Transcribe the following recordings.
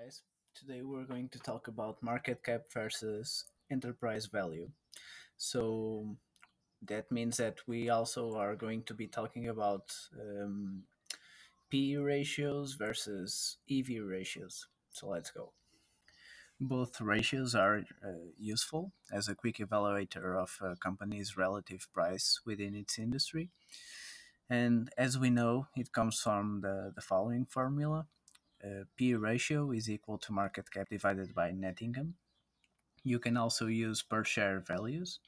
guys. Today we're going to talk about market cap versus enterprise value. So that means that we also are going to be talking about um, PE ratios versus EV ratios. So let's go. Both ratios are uh, useful as a quick evaluator of a company's relative price within its industry. And as we know, it comes from the, the following formula P ratio is equal to market cap divided by net income. You can also use per share values.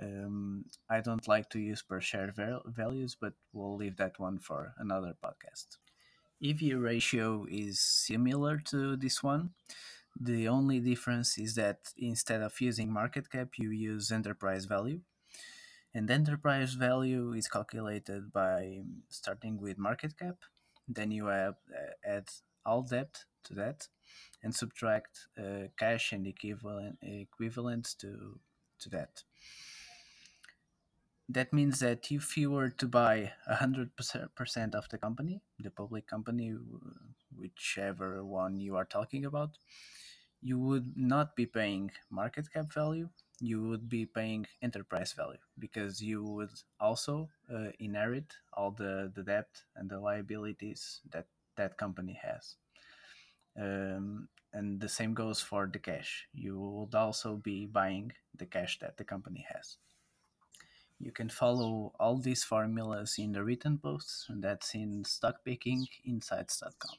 Um, I don't like to use per share val- values, but we'll leave that one for another podcast. EV ratio is similar to this one. The only difference is that instead of using market cap, you use enterprise value. And enterprise value is calculated by starting with market cap. Then you have, uh, add all debt to that and subtract uh, cash and equivalent equivalents to to that. That means that if you were to buy hundred percent of the company, the public company, whichever one you are talking about, you would not be paying market cap value. You would be paying enterprise value because you would also uh, inherit all the, the debt and the liabilities that that company has. Um, and the same goes for the cash. You would also be buying the cash that the company has. You can follow all these formulas in the written posts, and that's in stockpickinginsights.com.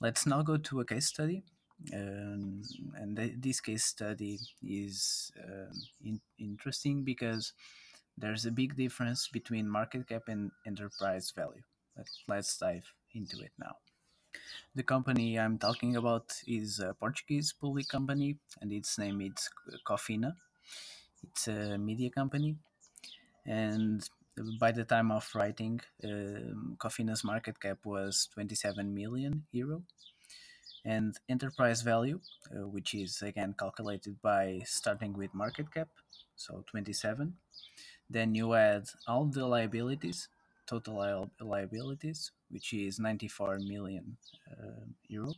Let's now go to a case study. Um, and th- this case study is um, in- interesting because there's a big difference between market cap and enterprise value. But let's dive into it now. The company I'm talking about is a Portuguese public company, and its name is Cofina. It's a media company, and by the time of writing, um, Cofina's market cap was 27 million euro, and enterprise value, uh, which is again calculated by starting with market cap, so 27. Then you add all the liabilities, total li- liabilities, which is 94 million uh, euro.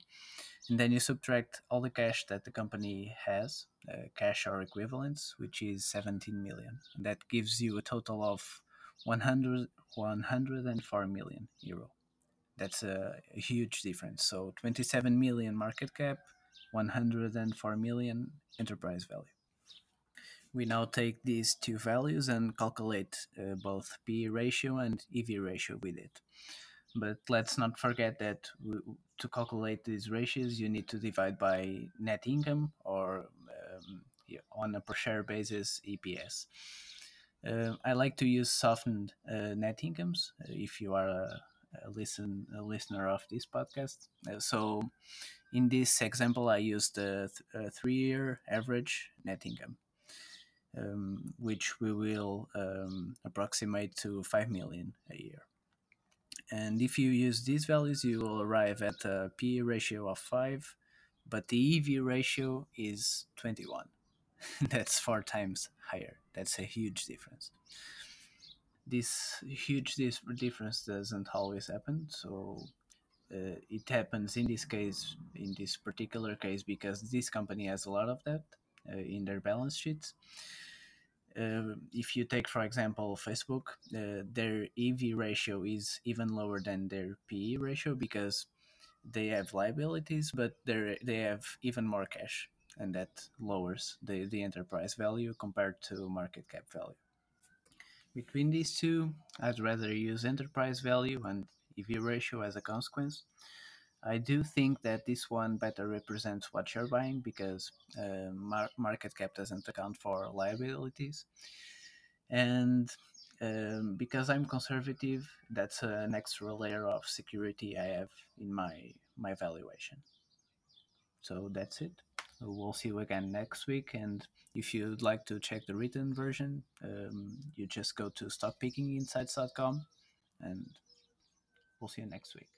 And then you subtract all the cash that the company has, uh, cash or equivalents, which is 17 million. That gives you a total of 100, 104 million euro. That's a, a huge difference. So 27 million market cap, 104 million enterprise value. We now take these two values and calculate uh, both P ratio and EV ratio with it. But let's not forget that to calculate these ratios, you need to divide by net income or um, on a per share basis EPS. Uh, I like to use softened uh, net incomes uh, if you are a, a listen a listener of this podcast. Uh, so in this example, I used the th- three year average net income. Um, which we will um, approximate to 5 million a year. And if you use these values, you will arrive at a P ratio of 5, but the EV ratio is 21. That's four times higher. That's a huge difference. This huge difference doesn't always happen, so uh, it happens in this case, in this particular case, because this company has a lot of debt uh, in their balance sheets. Uh, if you take, for example, Facebook, uh, their EV ratio is even lower than their PE ratio because they have liabilities, but they they have even more cash, and that lowers the, the enterprise value compared to market cap value. Between these two, I'd rather use enterprise value and EV ratio as a consequence. I do think that this one better represents what you're buying because uh, mar- market cap doesn't account for liabilities. And um, because I'm conservative, that's an extra layer of security I have in my, my valuation. So that's it. We'll see you again next week. And if you'd like to check the written version, um, you just go to stockpickinginsights.com and we'll see you next week.